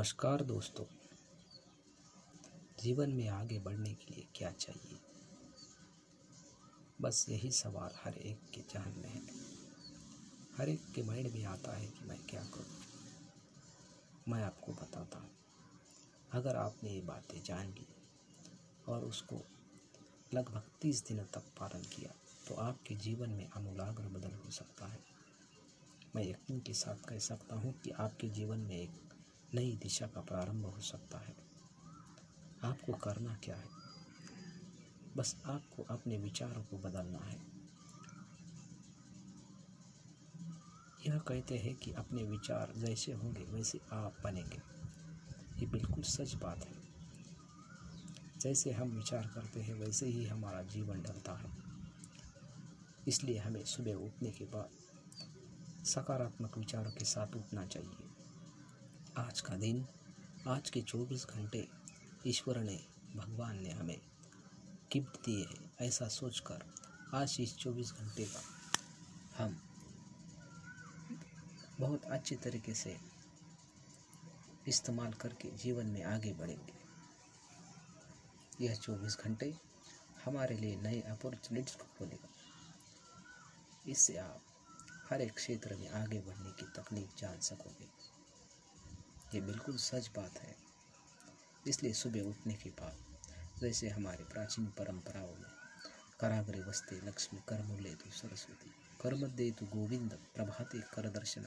नमस्कार दोस्तों। जीवन में आगे बढ़ने के लिए क्या चाहिए? बस यही सवाल हर एक के जहन में है। हर एक के माइंड में आता है कि मैं क्या करूँ? मैं आपको बताता हूँ। अगर आपने ये बातें जान ली और उसको लगभग तीस दिनों तक पालन किया तो आपके जीवन में आमूलाग्र बदल हो सकता है। मैं यकीन के साथ कह सकता हूँ कि आपके जीवन में एक नई दिशा का प्रारंभ हो सकता है। आपको करना क्या है? बस आपको अपने विचारों को बदलना है। यह कहते हैं कि अपने विचार जैसे होंगे, वैसे आप बनेंगे। ये बिल्कुल सच बात है। जैसे हम विचार करते हैं, वैसे ही हमारा जीवन ढलता है। इसलिए हमें सुबह उठने के बाद सकारात्मक विचारों के साथ उठना चाहिए। आज का दिन, आज के 24 घंटे ईश्वर ने, भगवान ने हमें गिफ्ट दिए हैं, ऐसा सोचकर आज इस 24 घंटे का हम बहुत अच्छे तरीके से इस्तेमाल करके जीवन में आगे बढ़ेंगे। यह 24 घंटे हमारे लिए नए अपॉर्चुनिटीज़ को खोलेगा। इससे आप हर एक क्षेत्र में आगे बढ़ने की तकनीक जान सकोगे। ये बिल्कुल सच बात है। इसलिए सुबह उठने के बाद, जैसे हमारे प्राचीन परंपराओं में, कराग्रे वस्ते, लक्ष्मी कर्मूले तो सरस्वती, कर्म दे तो गोविंद, प्रभाते, कर दर्शन,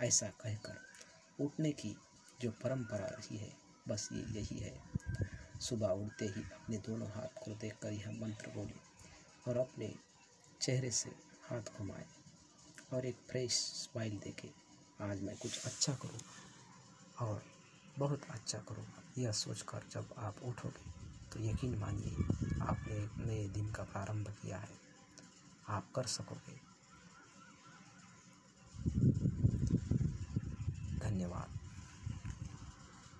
ऐसा कहकर उठने की जो परंपरा रही है, बस ये यही है। सुबह उठते ही अपने दोनों हाथ को देख कर यह मंत्र बोले और अपने चेहरे से हाथ घुमाए और एक फ्रेश स्माइल देखे, आज मैं कुछ अच्छा करूँ। और बहुत अच्छा करूँगा यह सोचकर जब आप उठोगे तो यकीन मानिए, आपने एक नए दिन का प्रारंभ किया है। आप कर सकोगे। धन्यवाद।